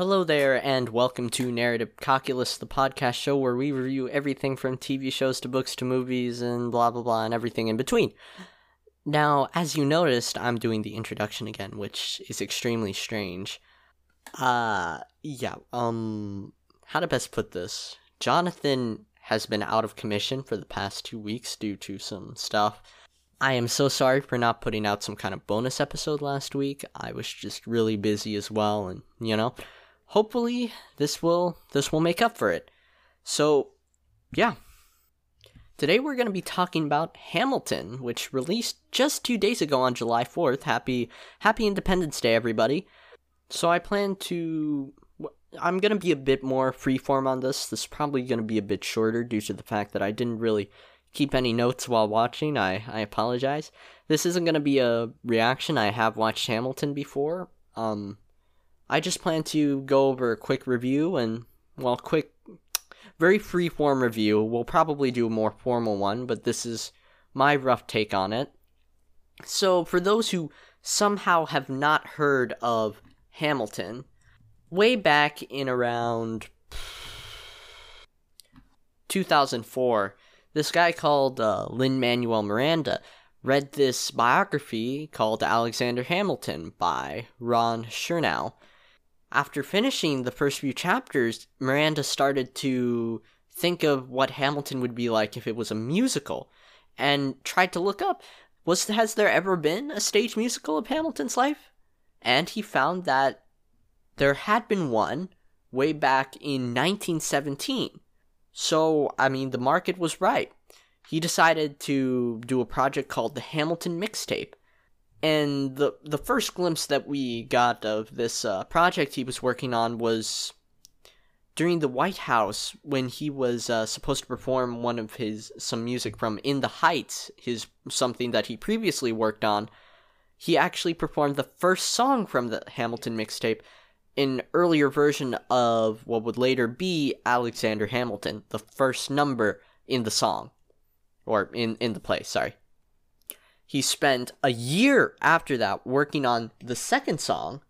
Hello there, and welcome to Narrative Calculus, the podcast show where we review everything from TV shows to books to movies and blah blah blah and everything in between. Now, as you noticed, I'm doing the introduction again, which is extremely strange. Uh, yeah, um, how to best put this? Jonathan has been out of commission for the past two weeks due to some stuff. I am so sorry for not putting out some kind of bonus episode last week. I was just really busy as well, and you know, hopefully this will this will make up for it. So, yeah. Today we're going to be talking about Hamilton, which released just 2 days ago on July 4th. Happy Happy Independence Day everybody. So I plan to I'm going to be a bit more freeform on this. This is probably going to be a bit shorter due to the fact that I didn't really keep any notes while watching. I, I apologize. This isn't going to be a reaction. I have watched Hamilton before. Um, I just plan to go over a quick review and, well, quick, very free form review. We'll probably do a more formal one, but this is my rough take on it. So, for those who somehow have not heard of Hamilton, way back in around 2004, this guy called uh, Lin Manuel Miranda read this biography called Alexander Hamilton by Ron Chernow. After finishing the first few chapters, Miranda started to think of what Hamilton would be like if it was a musical and tried to look up was has there ever been a stage musical of Hamilton's life? And he found that there had been one way back in 1917. So, I mean, the market was right. He decided to do a project called the Hamilton Mixtape. And the the first glimpse that we got of this uh, project he was working on was during the White House when he was uh, supposed to perform one of his some music from In the Heights, his something that he previously worked on. He actually performed the first song from the Hamilton mixtape an earlier version of what would later be Alexander Hamilton, the first number in the song. Or in, in the play, sorry. He spent a year after that working on the second song.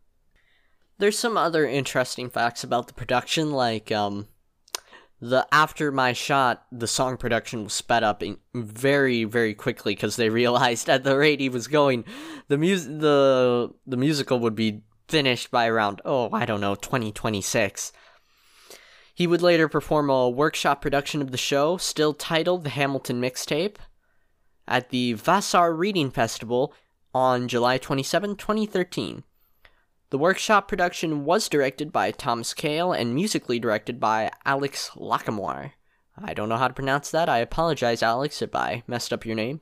There's some other interesting facts about the production, like um, the after my shot, the song production was sped up very very quickly because they realized at the rate he was going, the mus the the musical would be finished by around, oh, I don't know, 2026. He would later perform a workshop production of the show, still titled The Hamilton Mixtape, at the Vassar Reading Festival on July 27, 2013. The workshop production was directed by Thomas Kail and musically directed by Alex Lacamoire. I don't know how to pronounce that. I apologize, Alex, if I messed up your name.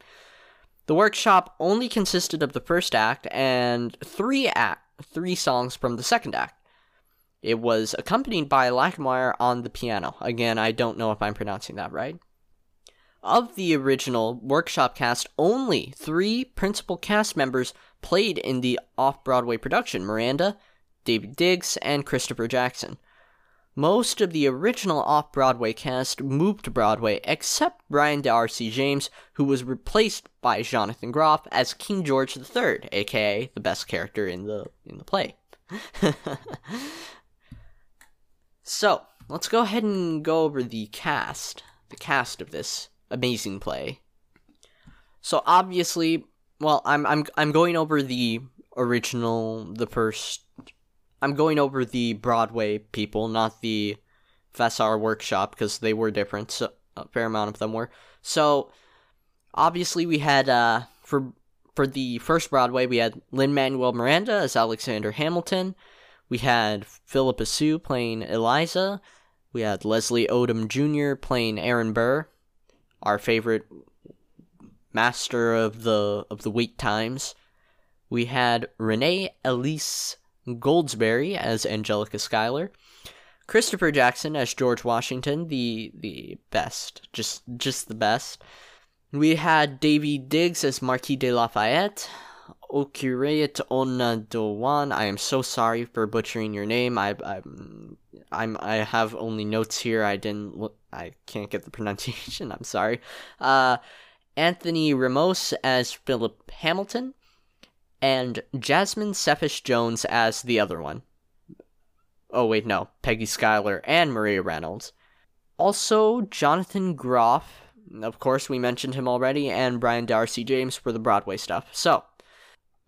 The workshop only consisted of the first act and three act three songs from the second act. It was accompanied by Lacamoire on the piano. Again, I don't know if I'm pronouncing that right. Of the original workshop cast, only three principal cast members played in the off Broadway production Miranda, Daveed Diggs, and Christopher Jackson. Most of the original off Broadway cast moved to Broadway except Brian D'Arcy James, who was replaced by Jonathan Groff as King George III, aka the best character in the in the play. so, let's go ahead and go over the cast, the cast of this amazing play. So obviously, well, I'm I'm I'm going over the original, the first I'm going over the Broadway people, not the Vassar Workshop, because they were different. So a fair amount of them were. So obviously we had uh for for the first Broadway we had Lin Manuel Miranda as Alexander Hamilton. We had Phillipa Soo playing Eliza. We had Leslie Odom Jr. playing Aaron Burr, our favorite master of the of the wait times. We had Renee Elise Goldsberry as Angelica Schuyler, Christopher Jackson as George Washington, the the best, just just the best. We had Daveed Diggs as Marquis de Lafayette, Okireet Onadowan. I am so sorry for butchering your name. I I'm, I'm I have only notes here. I didn't. I can't get the pronunciation. I'm sorry. Uh, Anthony Ramos as Philip Hamilton, and Jasmine Cephas Jones as the other one. Oh, wait, no. Peggy Schuyler and Maria Reynolds. Also, Jonathan Groff. Of course, we mentioned him already, and Brian Darcy James for the Broadway stuff. So,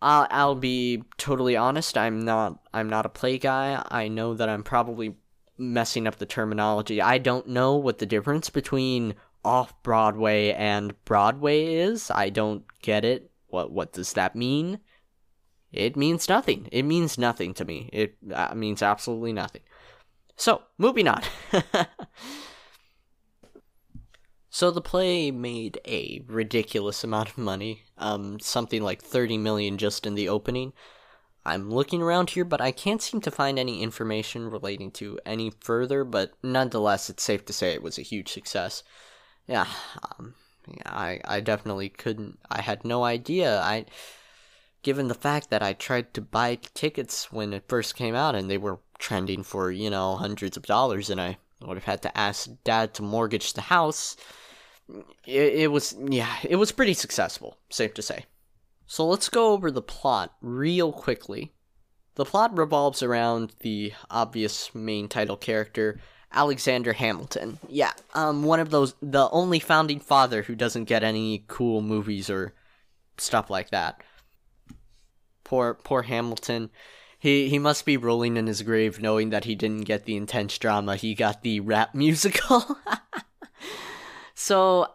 I'll, I'll be totally honest. I'm not. I'm not a play guy. I know that I'm probably messing up the terminology. I don't know what the difference between off Broadway and Broadway is. I don't get it. What what does that mean? It means nothing. It means nothing to me. It uh, means absolutely nothing. So, moving on. so the play made a ridiculous amount of money. Um something like 30 million just in the opening. I'm looking around here, but I can't seem to find any information relating to any further, but nonetheless, it's safe to say it was a huge success. Yeah, um, yeah I, I definitely couldn't, I had no idea. I, given the fact that I tried to buy tickets when it first came out and they were trending for, you know, hundreds of dollars, and I would have had to ask dad to mortgage the house, it, it was, yeah, it was pretty successful, safe to say. So let's go over the plot real quickly. The plot revolves around the obvious main title character, Alexander Hamilton. Yeah, um, one of those, the only founding father who doesn't get any cool movies or stuff like that. Poor, poor Hamilton. He he must be rolling in his grave knowing that he didn't get the intense drama. He got the rap musical. so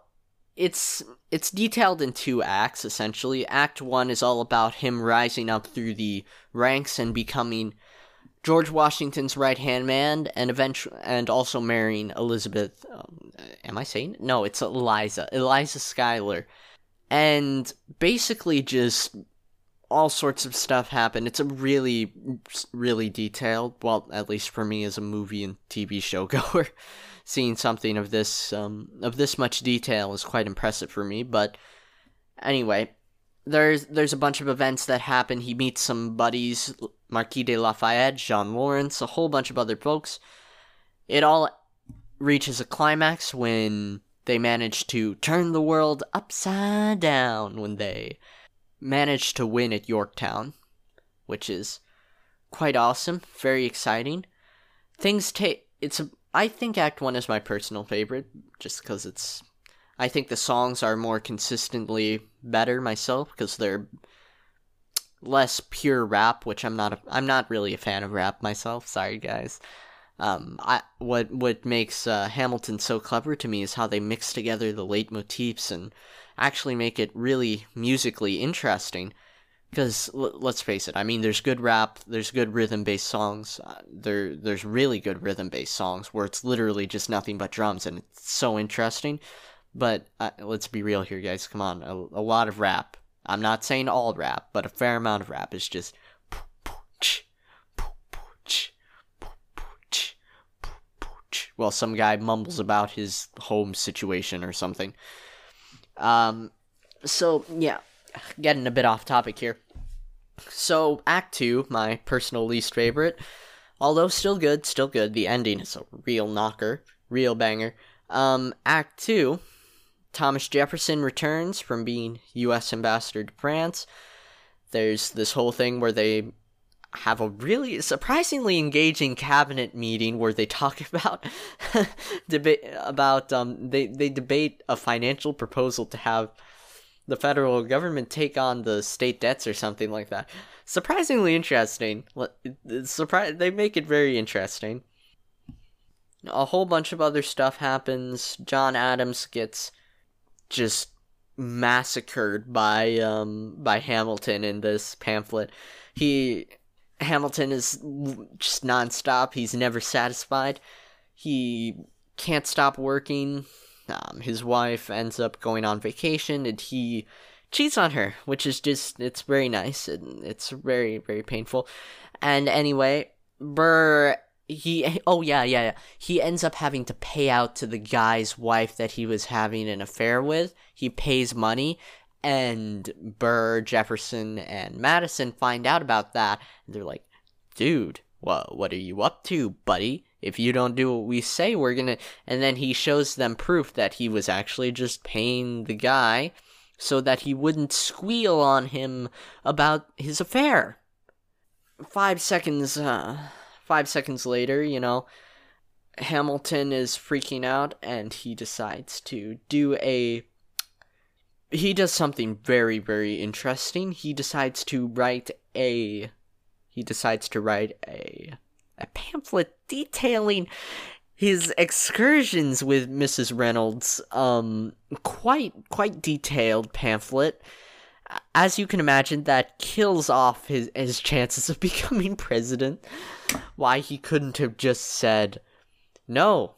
it's it's detailed in two acts essentially. Act 1 is all about him rising up through the ranks and becoming George Washington's right-hand man and eventually and also marrying Elizabeth um, am I saying? No, it's Eliza. Eliza Schuyler. And basically just all sorts of stuff happen. It's a really really detailed, well, at least for me as a movie and TV show goer seeing something of this um, of this much detail is quite impressive for me. But anyway, there's there's a bunch of events that happen. He meets some buddies, Marquis de Lafayette, Jean Laurens, a whole bunch of other folks. It all reaches a climax when they manage to turn the world upside down when they manage to win at Yorktown, which is quite awesome, very exciting. Things take it's a I think Act 1 is my personal favorite, just because it's. I think the songs are more consistently better myself, because they're less pure rap, which I'm not. A, I'm not really a fan of rap myself. Sorry, guys. Um, I what what makes uh, Hamilton so clever to me is how they mix together the leitmotifs and actually make it really musically interesting. Because l- let's face it, I mean, there's good rap, there's good rhythm-based songs. Uh, there, there's really good rhythm-based songs where it's literally just nothing but drums, and it's so interesting. But uh, let's be real here, guys. Come on, a, a lot of rap. I'm not saying all rap, but a fair amount of rap is just. Well, some guy mumbles about his home situation or something. Um, so yeah, getting a bit off topic here. So, Act 2, my personal least favorite, although still good, still good. The ending is a real knocker, real banger. Um, Act 2, Thomas Jefferson returns from being U.S. ambassador to France. There's this whole thing where they have a really surprisingly engaging cabinet meeting where they talk about debate about um they they debate a financial proposal to have the federal government take on the state debts or something like that. Surprisingly interesting. Surprise, they make it very interesting. A whole bunch of other stuff happens. John Adams gets just massacred by um by Hamilton in this pamphlet. He Hamilton is just nonstop. He's never satisfied. He can't stop working. Um, his wife ends up going on vacation and he cheats on her, which is just, it's very nice and it's very, very painful. And anyway, Burr, he, oh yeah, yeah, yeah. He ends up having to pay out to the guy's wife that he was having an affair with. He pays money and Burr, Jefferson, and Madison find out about that. And they're like, dude, what, what are you up to, buddy? If you don't do what we say, we're gonna. And then he shows them proof that he was actually just paying the guy so that he wouldn't squeal on him about his affair. Five seconds, uh, five seconds later, you know, Hamilton is freaking out and he decides to do a. He does something very, very interesting. He decides to write a. He decides to write a. A pamphlet detailing his excursions with Mrs. Reynolds. Um, quite, quite detailed pamphlet as you can imagine, that kills off his, his chances of becoming president. Why he couldn't have just said, no,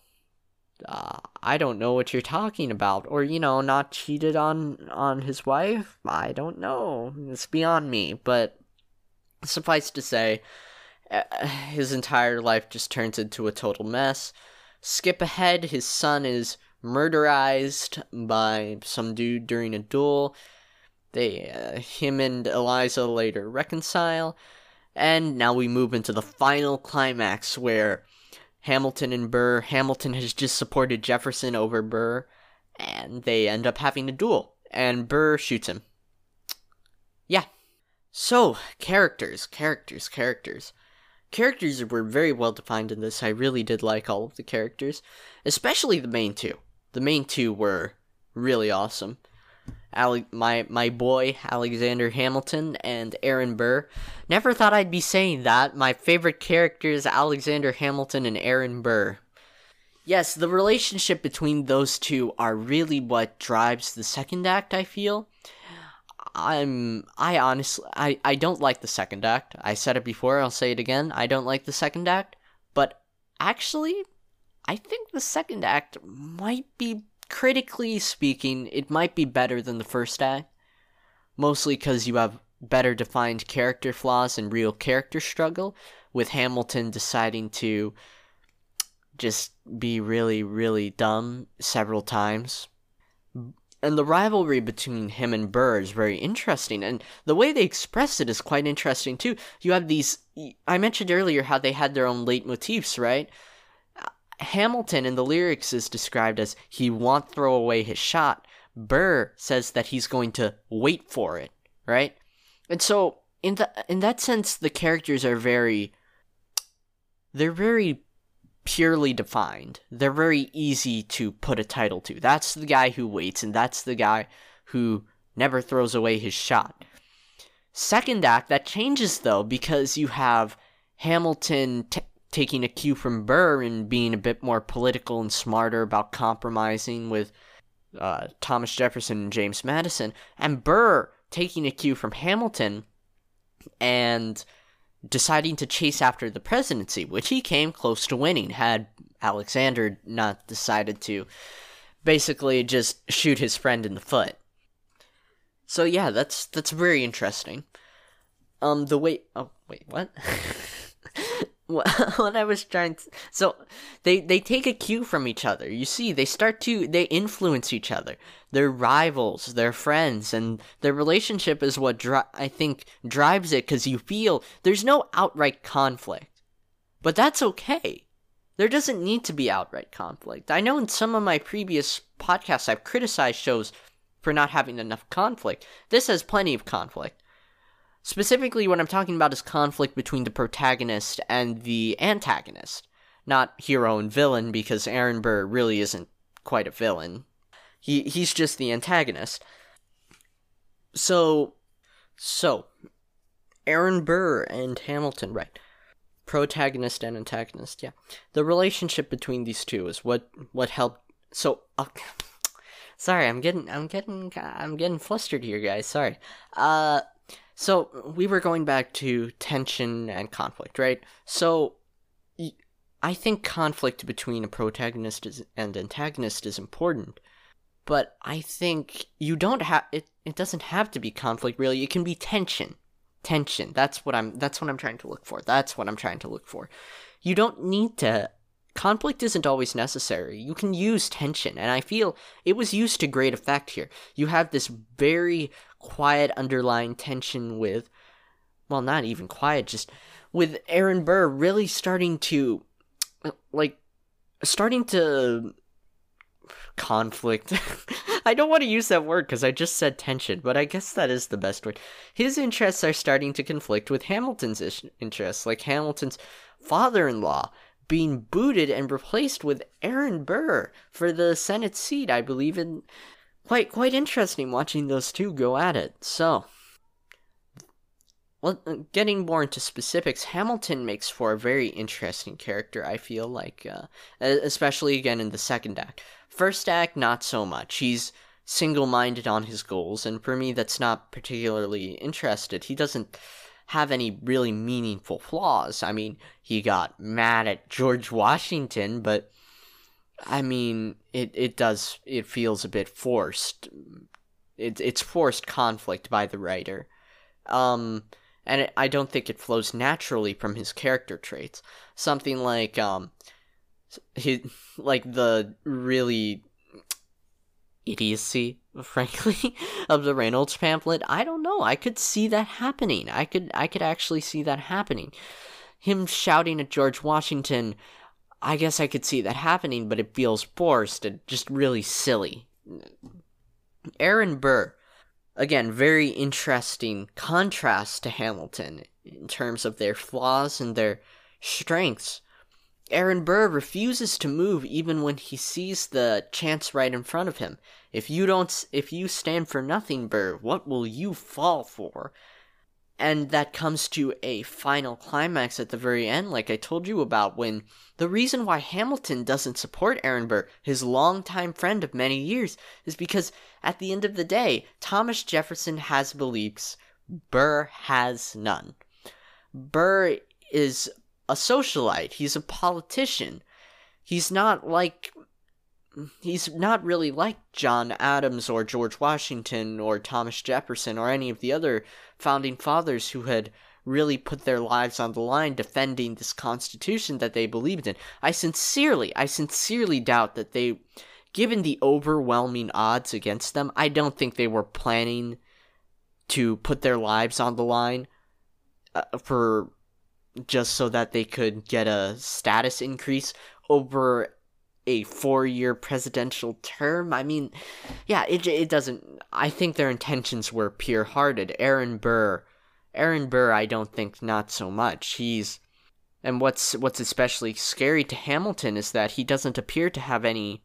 uh, I don't know what you're talking about, or you know, not cheated on on his wife. I don't know. It's beyond me. But suffice to say, his entire life just turns into a total mess. Skip ahead, his son is murderized by some dude during a duel. They, uh, him and Eliza later reconcile, and now we move into the final climax where Hamilton and Burr. Hamilton has just supported Jefferson over Burr, and they end up having a duel, and Burr shoots him. Yeah. So, characters, characters, characters. Characters were very well defined in this. I really did like all of the characters, especially the main two. The main two were really awesome. Ale- my my boy Alexander Hamilton and Aaron Burr. Never thought I'd be saying that. My favorite characters Alexander Hamilton and Aaron Burr. Yes, the relationship between those two are really what drives the second act, I feel. I'm I honestly I, I don't like the second act. I said it before, I'll say it again. I don't like the second act, but actually I think the second act might be critically speaking, it might be better than the first act. Mostly because you have better defined character flaws and real character struggle, with Hamilton deciding to just be really, really dumb several times. And the rivalry between him and Burr is very interesting, and the way they express it is quite interesting too. You have these. I mentioned earlier how they had their own leitmotifs, right? Hamilton in the lyrics is described as he won't throw away his shot. Burr says that he's going to wait for it, right? And so in the in that sense the characters are very they're very purely defined. They're very easy to put a title to. That's the guy who waits and that's the guy who never throws away his shot. Second act that changes though because you have Hamilton t- taking a cue from Burr and being a bit more political and smarter about compromising with uh, Thomas Jefferson and James Madison, and Burr taking a cue from Hamilton and deciding to chase after the presidency, which he came close to winning had Alexander not decided to basically just shoot his friend in the foot. So yeah, that's that's very interesting. Um the way oh wait, what? what I was trying to so they they take a cue from each other. You see, they start to they influence each other. They're rivals, they're friends, and their relationship is what dri- I think drives it because you feel there's no outright conflict, but that's okay. There doesn't need to be outright conflict. I know in some of my previous podcasts I've criticized shows for not having enough conflict. This has plenty of conflict. Specifically, what I'm talking about is conflict between the protagonist and the antagonist, not hero and villain, because Aaron Burr really isn't quite a villain. He he's just the antagonist. So, so Aaron Burr and Hamilton, right? Protagonist and antagonist, yeah. The relationship between these two is what what helped. So, uh, sorry, I'm getting I'm getting I'm getting flustered here, guys. Sorry. Uh so we were going back to tension and conflict, right? So I think conflict between a protagonist and antagonist is important, but I think you don't have it. It doesn't have to be conflict, really. It can be tension. Tension. That's what I'm. That's what I'm trying to look for. That's what I'm trying to look for. You don't need to. Conflict isn't always necessary. You can use tension, and I feel it was used to great effect here. You have this very quiet underlying tension with, well, not even quiet, just with Aaron Burr really starting to, like, starting to conflict. I don't want to use that word because I just said tension, but I guess that is the best word. His interests are starting to conflict with Hamilton's interests. Like, Hamilton's father in law being booted and replaced with Aaron Burr for the Senate seat, I believe. And quite quite interesting watching those two go at it. So, well, uh, getting more into specifics, Hamilton makes for a very interesting character. I feel like, uh, especially again in the second act. First act, not so much. He's single-minded on his goals, and for me, that's not particularly interested. He doesn't have any really meaningful flaws. I mean, he got mad at George Washington, but I mean, it it does it feels a bit forced. It, it's forced conflict by the writer. Um, and it, I don't think it flows naturally from his character traits. Something like um, he like the really idiocy, frankly, of the Reynolds pamphlet. I don't know. I could see that happening. I could I could actually see that happening. Him shouting at George Washington, I guess I could see that happening, but it feels forced and just really silly. Aaron Burr, again, very interesting contrast to Hamilton in terms of their flaws and their strengths. Aaron Burr refuses to move even when he sees the chance right in front of him. If you don't if you stand for nothing, Burr, what will you fall for? And that comes to a final climax at the very end, like I told you about, when the reason why Hamilton doesn't support Aaron Burr, his longtime friend of many years, is because at the end of the day, Thomas Jefferson has beliefs, Burr has none. Burr is a socialite. He's a politician. He's not like he's not really like John Adams or George Washington or Thomas Jefferson or any of the other founding fathers who had really put their lives on the line defending this constitution that they believed in. I sincerely, I sincerely doubt that they given the overwhelming odds against them, I don't think they were planning to put their lives on the line uh, for just so that they could get a status increase over a four year presidential term. I mean, yeah, it, it doesn't. I think their intentions were pure hearted. Aaron Burr. Aaron Burr, I don't think not so much. He's. And what's what's especially scary to Hamilton is that he doesn't appear to have any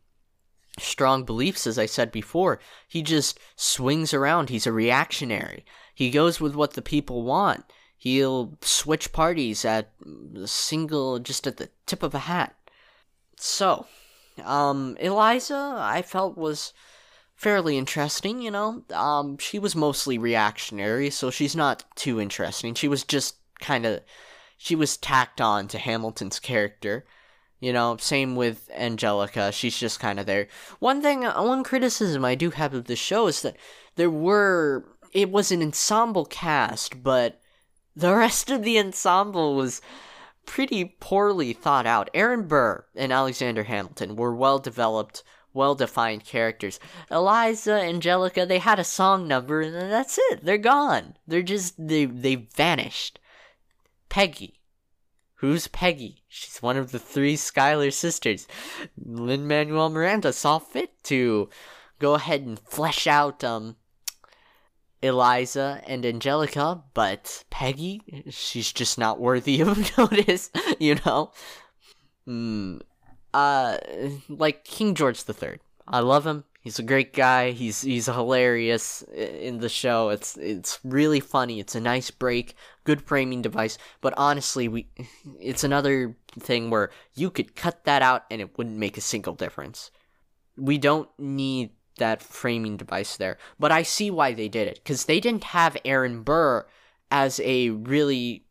strong beliefs, as I said before. He just swings around. He's a reactionary. He goes with what the people want. He'll switch parties at a single, just at the tip of a hat. So, um, Eliza, I felt was fairly interesting, you know. Um, she was mostly reactionary, so she's not too interesting. She was just kind of, she was tacked on to Hamilton's character. You know, same with Angelica. She's just kind of there. One thing, one criticism I do have of the show is that there were, it was an ensemble cast, but the rest of the ensemble was pretty poorly thought out. Aaron Burr and Alexander Hamilton were well developed, well defined characters. Eliza, Angelica, they had a song number and that's it. They're gone. They're just they they vanished. Peggy. Who's Peggy? She's one of the three Schuyler sisters. Lin Manuel Miranda saw fit to go ahead and flesh out um Eliza and Angelica, but Peggy, she's just not worthy of notice, you know? Mm, uh, like King George III. I love him. He's a great guy. He's he's hilarious in the show. It's it's really funny. It's a nice break, good framing device. But honestly, we it's another thing where you could cut that out and it wouldn't make a single difference. We don't need that framing device there. But I see why they did it because they didn't have Aaron Burr as a really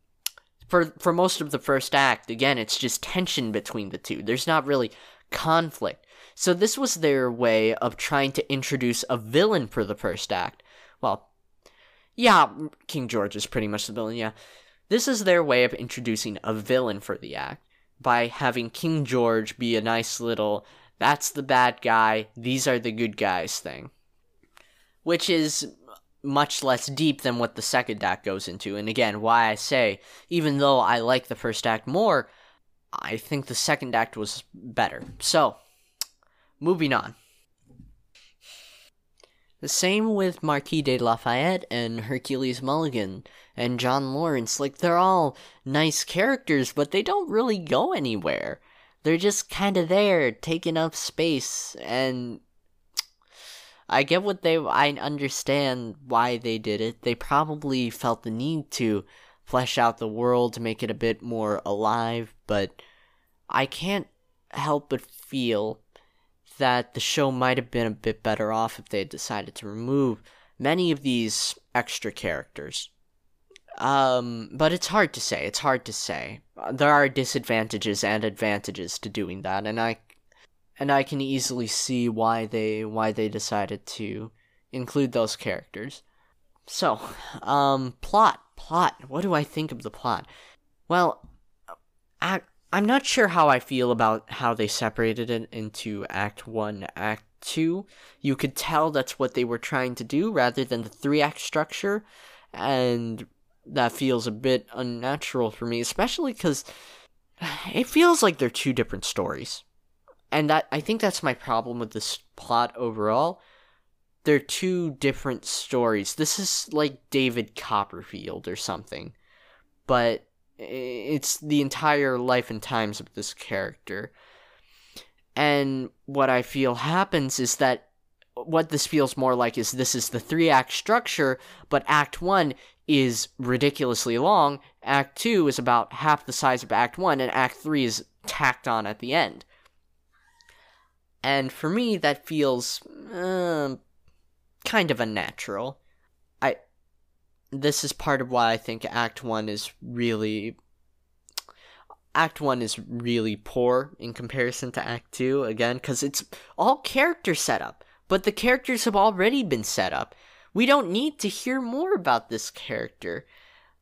for for most of the first act. Again, it's just tension between the two. There's not really conflict. So this was their way of trying to introduce a villain for the first act. Well, yeah, King George is pretty much the villain. Yeah, this is their way of introducing a villain for the act by having King George be a nice little that's the bad guy, these are the good guys thing. Which is much less deep than what the second act goes into. And again, why I say, even though I like the first act more, I think the second act was better. So, moving on. The same with Marquis de Lafayette and Hercules Mulligan and John Laurens. Like, they're all nice characters, but they don't really go anywhere. They're just kind of there, taking up space, and I get what they. I understand why they did it. They probably felt the need to flesh out the world to make it a bit more alive, but I can't help but feel that the show might have been a bit better off if they had decided to remove many of these extra characters. Um, but it's hard to say. It's hard to say. There are disadvantages and advantages to doing that, and I and I can easily see why they why they decided to include those characters. So, um, plot, plot. What do I think of the plot? Well, act I'm not sure how I feel about how they separated it into Act 1, Act 2. You could tell that's what they were trying to do rather than the three act structure, and that feels a bit unnatural for me, especially because it feels like they're two different stories. And that I think that's my problem with this plot overall. They're two different stories. This is like David Copperfield or something. But it's the entire life and times of this character. And what I feel happens is that what this feels more like is this is the three act structure, but Act 1 is ridiculously long. Act 2 is about half the size of Act 1, and Act 3 is tacked on at the end. And for me, that feels uh, kind of unnatural. I this is part of why I think Act 1 is really Act 1 is really poor in comparison to Act 2 again cuz it's all character setup, but the characters have already been set up. We don't need to hear more about this character.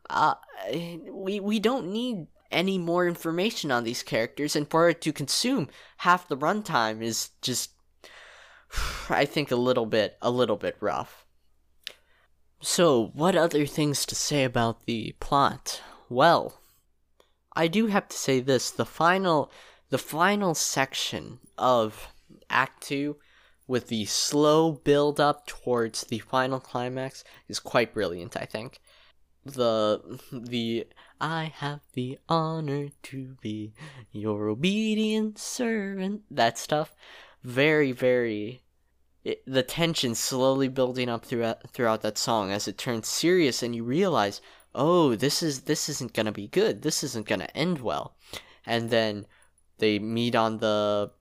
Uh, we we don't need any more information on these characters, and for it to consume half the runtime is just, I think, a little bit a little bit rough. So, what other things to say about the plot? Well, I do have to say this, the final the final section of Act 2 with the slow build up towards the final climax is quite brilliant, I think. The the I have the honor to be your obedient servant, that stuff. Very very it, the tension slowly building up throughout throughout that song as it turns serious and you realize oh this is this isn't gonna be good. This isn't gonna end well. And then they meet on the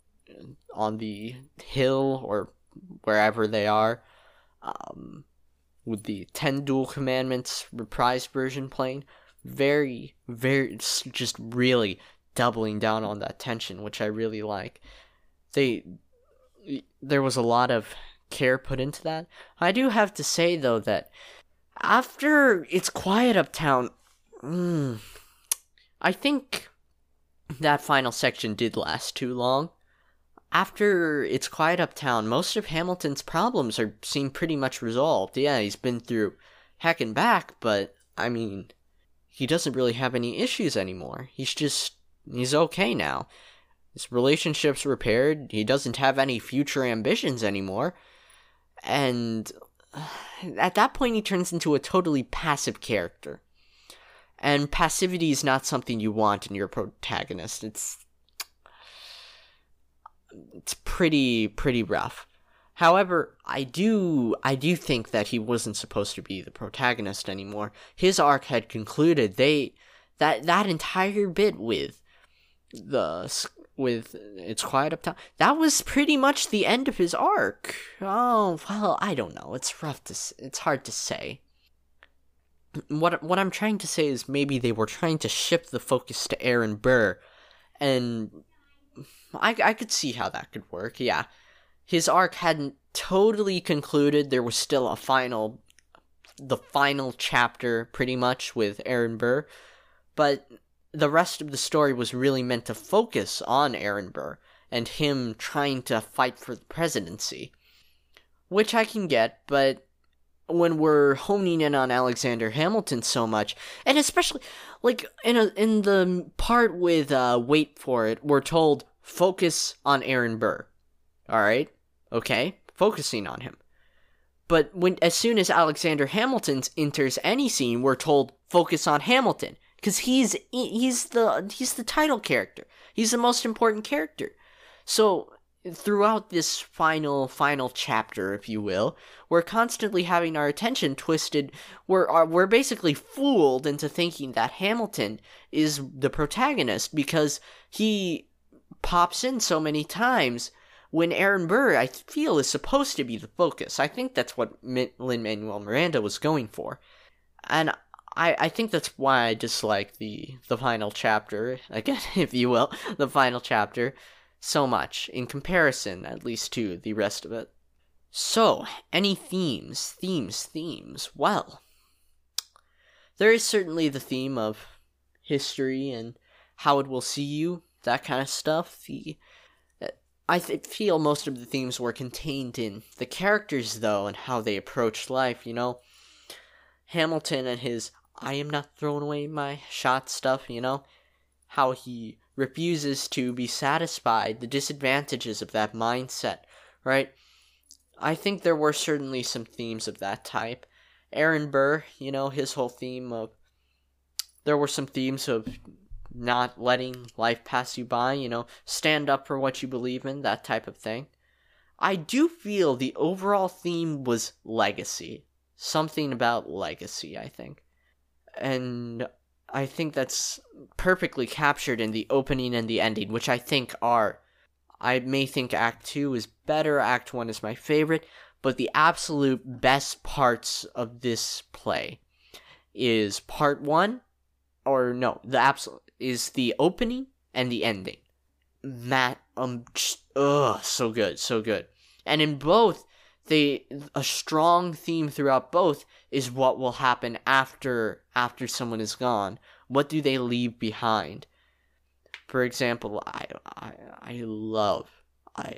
on the hill or wherever they are um, with the 10 duel commandments reprised version playing very very just really doubling down on that tension which i really like they there was a lot of care put into that. I do have to say though that after it's quiet uptown, mm, I think that final section did last too long. After it's quiet uptown, most of Hamilton's problems are seem pretty much resolved. Yeah, he's been through heck and back, but I mean, he doesn't really have any issues anymore. He's just he's okay now. His relationship's repaired. He doesn't have any future ambitions anymore. And at that point, he turns into a totally passive character. And passivity is not something you want in your protagonist. It's it's pretty pretty rough. However, I do I do think that he wasn't supposed to be the protagonist anymore. His arc had concluded. They that that entire bit with the with It's Quiet Uptown. That was pretty much the end of his arc. Oh, well, I don't know. It's rough to it's hard to say. What what I'm trying to say is maybe they were trying to shift the focus to Aaron Burr and I I could see how that could work. Yeah. His arc hadn't totally concluded. There was still a final the final chapter pretty much with Aaron Burr, but the rest of the story was really meant to focus on Aaron Burr and him trying to fight for the presidency. Which I can get, but when we're honing in on Alexander Hamilton so much, and especially like in a, in the part with uh, wait for it, we're told focus on Aaron Burr. All right, okay, focusing on him. But when as soon as Alexander Hamilton enters any scene, we're told focus on Hamilton because he's he's the he's the title character. He's the most important character. So throughout this final final chapter, if you will, we're constantly having our attention twisted. We're uh, we're basically fooled into thinking that Hamilton is the protagonist because he pops in so many times when Aaron Burr, I feel, is supposed to be the focus. I think that's what Lin Manuel Miranda was going for, and I, I think that's why I dislike the the final chapter again, if you will, the final chapter so much in comparison, at least to the rest of it. So, any themes, themes, themes? Well, there is certainly the theme of history and how it will see you, that kind of stuff. The I th- feel most of the themes were contained in the characters, though, and how they approached life, you know? Hamilton and his I am not throwing away my shot stuff, you know? How he refuses to be satisfied, the disadvantages of that mindset, right? I think there were certainly some themes of that type. Aaron Burr, you know, his whole theme of. There were some themes of not letting life pass you by, you know, stand up for what you believe in, that type of thing. I do feel the overall theme was legacy. Something about legacy, I think. And I think that's perfectly captured in the opening and the ending, which I think are. I may think Act 2 is better, Act 1 is my favorite, but the absolute best parts of this play is Part 1, or no, the absolute is the opening and the ending. Matt, um, just, ugh, so good, so good. And in both, they a strong theme throughout both is what will happen after after someone is gone. What do they leave behind? For example, I I, I love I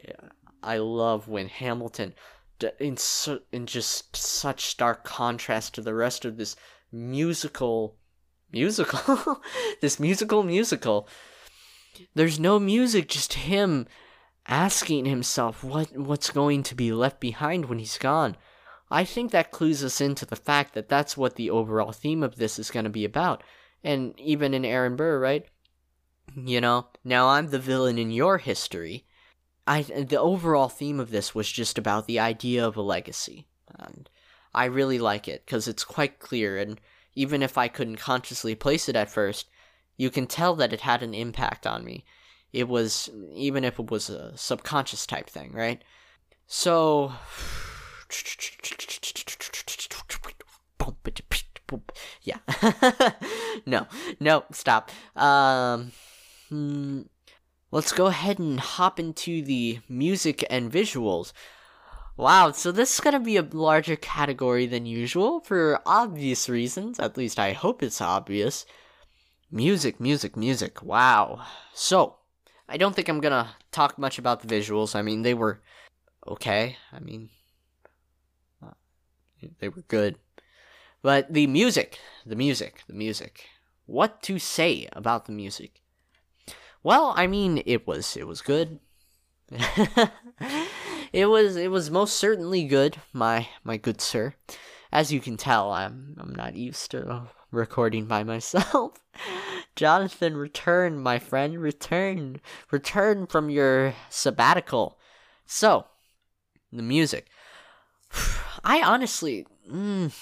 I love when Hamilton in su- in just such stark contrast to the rest of this musical musical this musical musical. There's no music just him asking himself what what's going to be left behind when he's gone. I think that clues us into the fact that that's what the overall theme of this is going to be about. And even in aaron burr right? You know now i'm the villain in your history. I the overall theme of this was just about the idea of a legacy. And i really like it because it's quite clear and even if I couldn't consciously place it at first, you can tell that it had an impact on me. It was, even if it was a subconscious type thing, right? So. Yeah. no, no, stop. Um. Hmm, let's go ahead and hop into the music and visuals. Wow, so this is going to be a larger category than usual for obvious reasons. At least I hope it's obvious. Music, music, music. Wow. So, I don't think I'm going to talk much about the visuals. I mean, they were okay. I mean, uh, they were good. But the music, the music, the music. What to say about the music? Well, I mean, it was it was good. it was it was most certainly good, my my good sir. As you can tell, I'm I'm not used to recording by myself. Jonathan, return, my friend, return, return from your sabbatical. So, the music. I honestly, mm,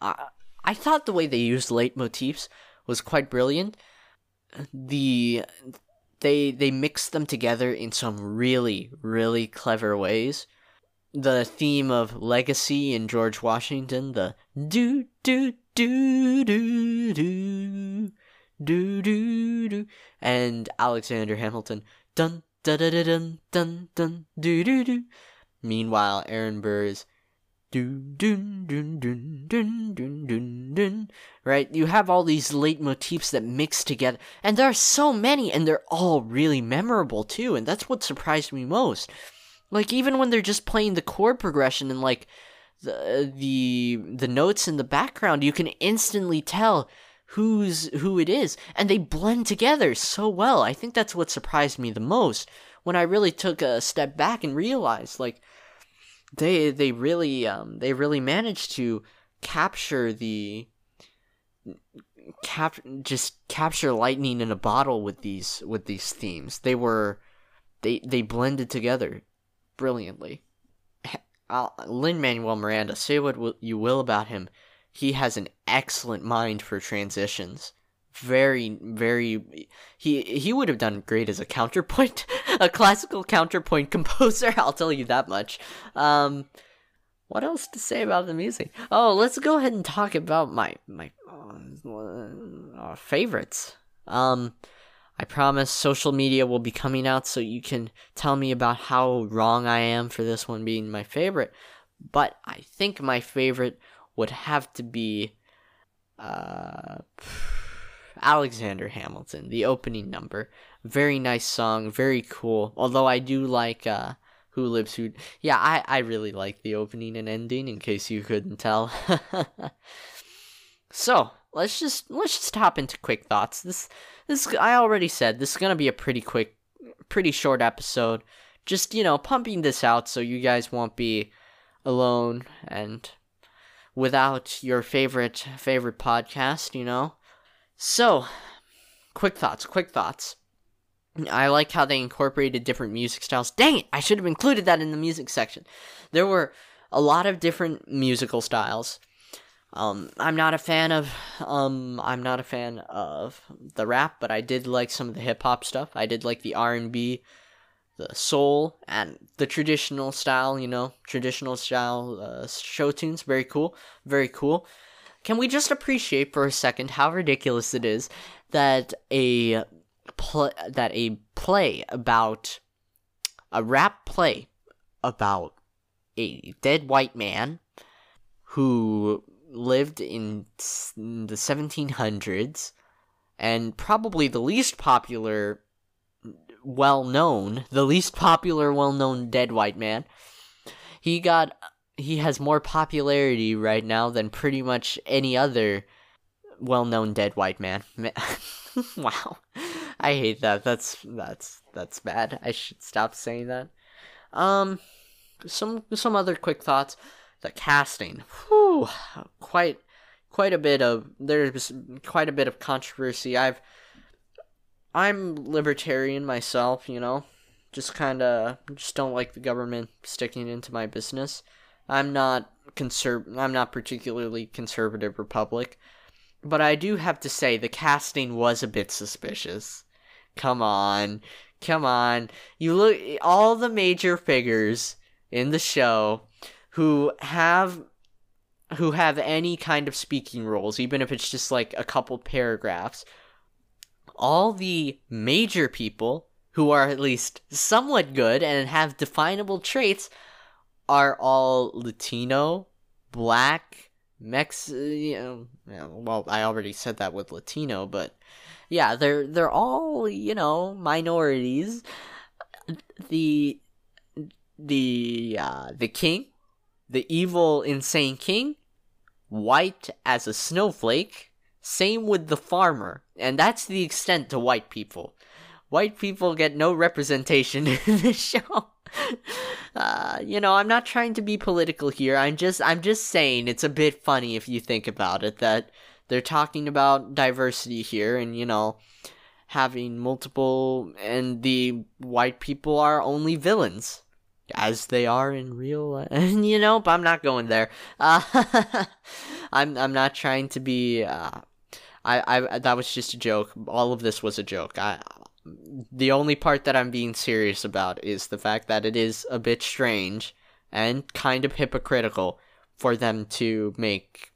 I, I thought the way they used leitmotifs was quite brilliant. The they they mix them together in some really really clever ways. The theme of legacy in George Washington, the do do do do do do do do, and Alexander Hamilton, dun dun dun dun dun dun do do do. Meanwhile, Aaron Burr's Dun, dun, dun, dun, dun, dun, dun. Right? You have all these leitmotifs that mix together, and there are so many, and they're all really memorable too, and that's what surprised me most. Like, even when they're just playing the chord progression and like the the the notes in the background, you can instantly tell who's who it is, and they blend together so well. I think that's what surprised me the most when I really took a step back and realized, like, they they really um they really managed to capture the cap just capture lightning in a bottle with these with these themes. They were they they blended together brilliantly. Lin Manuel Miranda, say what you will about him, he has an excellent mind for transitions. Very, very. He he would have done great as a counterpoint, a classical counterpoint composer. I'll tell you that much. Um, what else to say about the music? Oh, let's go ahead and talk about my my uh, favorites. Um, I promise social media will be coming out so you can tell me about how wrong I am for this one being my favorite. But I think my favorite would have to be uh, Alexander Hamilton, the opening number. Very nice song, very cool. Although I do like uh, Who Lives Who. Yeah, I, I really like the opening and ending, in case you couldn't tell. so let's just let's just hop into quick thoughts. This this I already said this is gonna be a pretty quick, pretty short episode. Just you know, pumping this out so you guys won't be alone and without your favorite favorite podcast. You know, so quick thoughts. Quick thoughts. I like how they incorporated different music styles. Dang it, I should have included that in the music section. There were a lot of different musical styles. Um, I'm not a fan of um, I'm not a fan of the rap, but I did like some of the hip hop stuff. I did like the R and B, the soul, and the traditional style. You know, traditional style uh, show tunes. Very cool. Very cool. Can we just appreciate for a second how ridiculous it is that a pl- that a play about a rap play about a dead white man who lived in the 1700s and probably the least popular well known the least popular well known dead white man he got he has more popularity right now than pretty much any other well known dead white man. Wow. I hate that. That's that's that's bad. I should stop saying that. Um some some other quick thoughts. The casting, whew, quite quite a bit of there's quite a bit of controversy. I've I'm libertarian myself, you know. Just kind of just don't like the government sticking into my business. I'm not conserv I'm not particularly conservative republic, but I do have to say the casting was a bit suspicious. Come on. Come on. You look all the major figures in the show who have who have any kind of speaking roles, even if it's just like a couple paragraphs. All the major people who are at least somewhat good and have definable traits are all Latino, black, Mex. You know, well, I already said that with Latino, but yeah, they're they're all you know minorities. The the uh, the king the evil insane king, white as a snowflake. Same with the farmer, and that's the extent to white people. White people get no representation in this show. Uh, you know, I'm not trying to be political here. I'm just, I'm just saying it's a bit funny if you think about it that they're talking about diversity here, and you know, having multiple, and the white people are only villains as they are in real life and you know but i'm not going there. Uh, i'm i'm not trying to be uh, I, I that was just a joke. All of this was a joke. I the only part that i'm being serious about is the fact that it is a bit strange and kind of hypocritical for them to make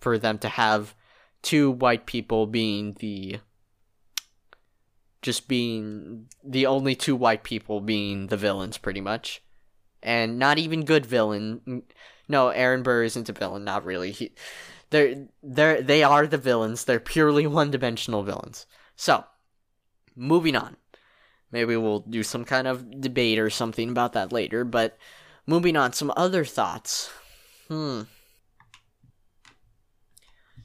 for them to have two white people being the just being the only two white people being the villains pretty much and not even good villain. No, Aaron Burr isn't a villain. Not really. He, they're they're they are the villains. They're purely one-dimensional villains. So, moving on. Maybe we'll do some kind of debate or something about that later. But moving on, some other thoughts. Hmm.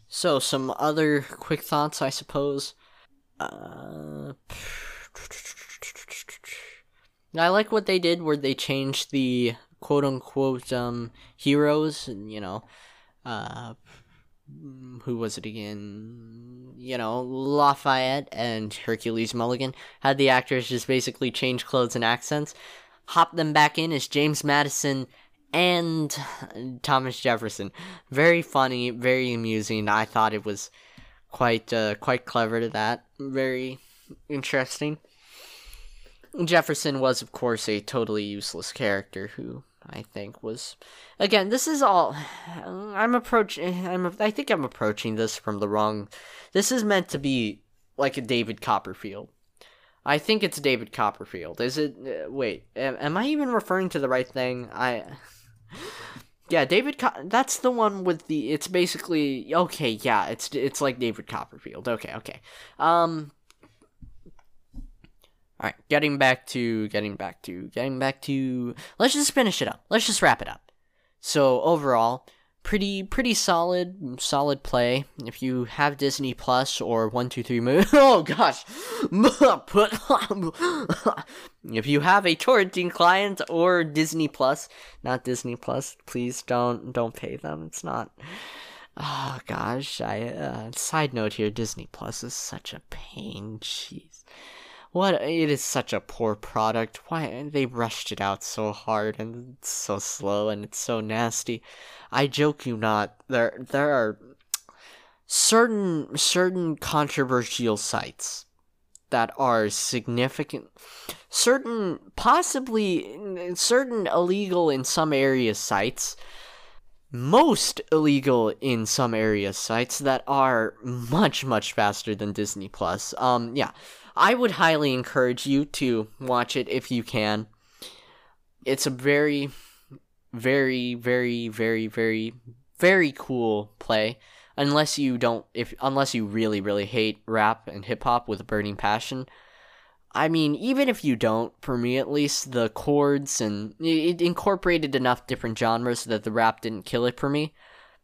So, some other quick thoughts, I suppose. Uh. I like what they did where they changed the quote unquote um, heroes, you know, uh, who was it again? You know, Lafayette and Hercules Mulligan had the actors just basically change clothes and accents, hop them back in as James Madison and Thomas Jefferson. Very funny, very amusing. I thought it was quite uh, quite clever to that. Very interesting. Jefferson was, of course, a totally useless character who I think was again. This is all. I'm approaching. I'm. I think I'm approaching this from the wrong. This is meant to be like a David Copperfield. I think it's David Copperfield. Is it? Uh, wait, am, am I even referring to the right thing? I. Yeah, David. Co- that's the one with the. It's basically okay. Yeah, it's it's like David Copperfield. Okay, okay. Um. All right, getting back to getting back to getting back to. Let's just finish it up. Let's just wrap it up. So overall, pretty pretty solid solid play. If you have Disney Plus or one two three movie, oh gosh, if you have a torrenting client or Disney Plus, not Disney Plus, please don't don't pay them. It's not. Oh gosh, I uh, side note here, Disney Plus is such a pain. Jeez. What it is such a poor product. Why they rushed it out so hard and so slow and it's so nasty. I joke you not. There there are certain certain controversial sites that are significant certain possibly certain illegal in some areas sites most illegal in some areas sites that are much much faster than Disney Plus. Um yeah. I would highly encourage you to watch it if you can. It's a very, very, very, very, very, very cool play. Unless you don't, if unless you really, really hate rap and hip hop with a burning passion. I mean, even if you don't, for me at least, the chords and it incorporated enough different genres that the rap didn't kill it for me.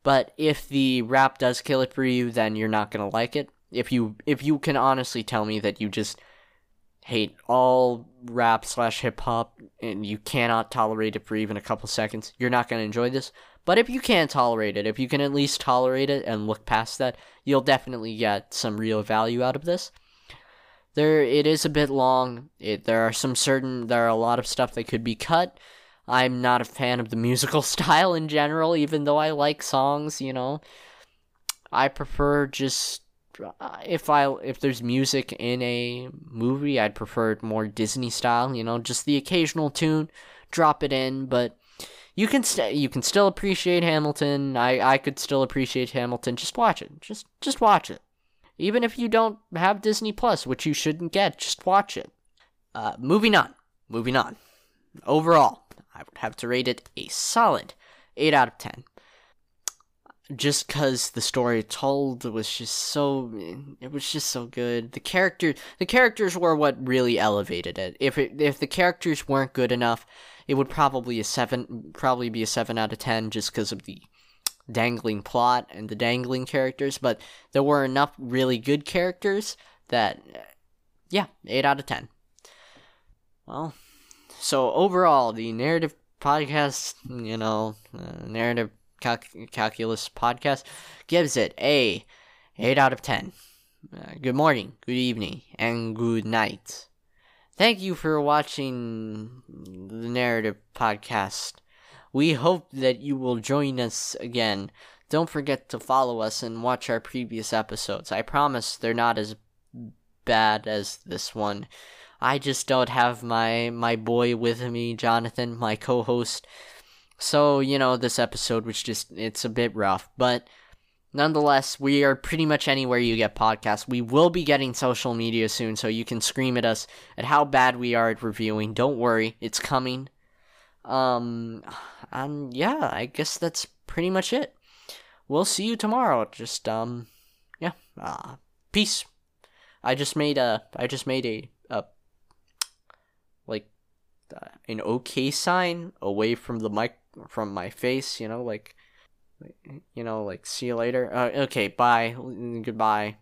But if the rap does kill it for you, then you're not gonna like it if you if you can honestly tell me that you just hate all rap slash hip hop and you cannot tolerate it for even a couple seconds, you're not to enjoy this. But if you can tolerate it, if you can at least tolerate it and look past that, you'll definitely get some real value out of this. There, it is a bit long. It, there are some certain, there are a lot of stuff that could be cut. I'm not a fan of the musical style in general, even though I like songs, you know. I prefer just if I if there's music in a movie, I'd prefer it more Disney style. You know, just the occasional tune, drop it in. But you can st- you can still appreciate Hamilton. I I could still appreciate Hamilton. Just watch it. Just just watch it. Even if you don't have Disney Plus, which you shouldn't get, just watch it. Uh, moving on. Moving on. Overall, I would have to rate it a solid eight out of ten just because the story told was just so it was just so good. The character the characters were what really elevated it. If it if the characters weren't good enough it would probably a seven probably be a seven out of ten just because of the dangling plot and the dangling characters but there were enough really good characters that yeah eight out of ten. Well so overall the narrative podcast you know uh, narrative Cal- Calculus podcast gives it a 8 out of 10. Uh, good morning, good evening, and good night. Thank you for watching the Narrative Podcast. We hope that you will join us again. Don't forget to follow us and watch our previous episodes. I promise they're not as bad as this one. I just don't have my my boy with me, Jonathan, my co-host. So, you know, this episode was just, it's a bit rough, but nonetheless, we are pretty much anywhere you get podcasts. We will be getting social media soon, so you can scream at us at how bad we are at reviewing. Don't worry, it's coming. Um, and yeah, I guess that's pretty much it. We'll see you tomorrow. Just, um, yeah, uh, peace. I just made a, I just made a, a, like, uh, an okay sign away from the mic from my face, you know, like, you know, like, see you later. Uh, okay, bye, goodbye.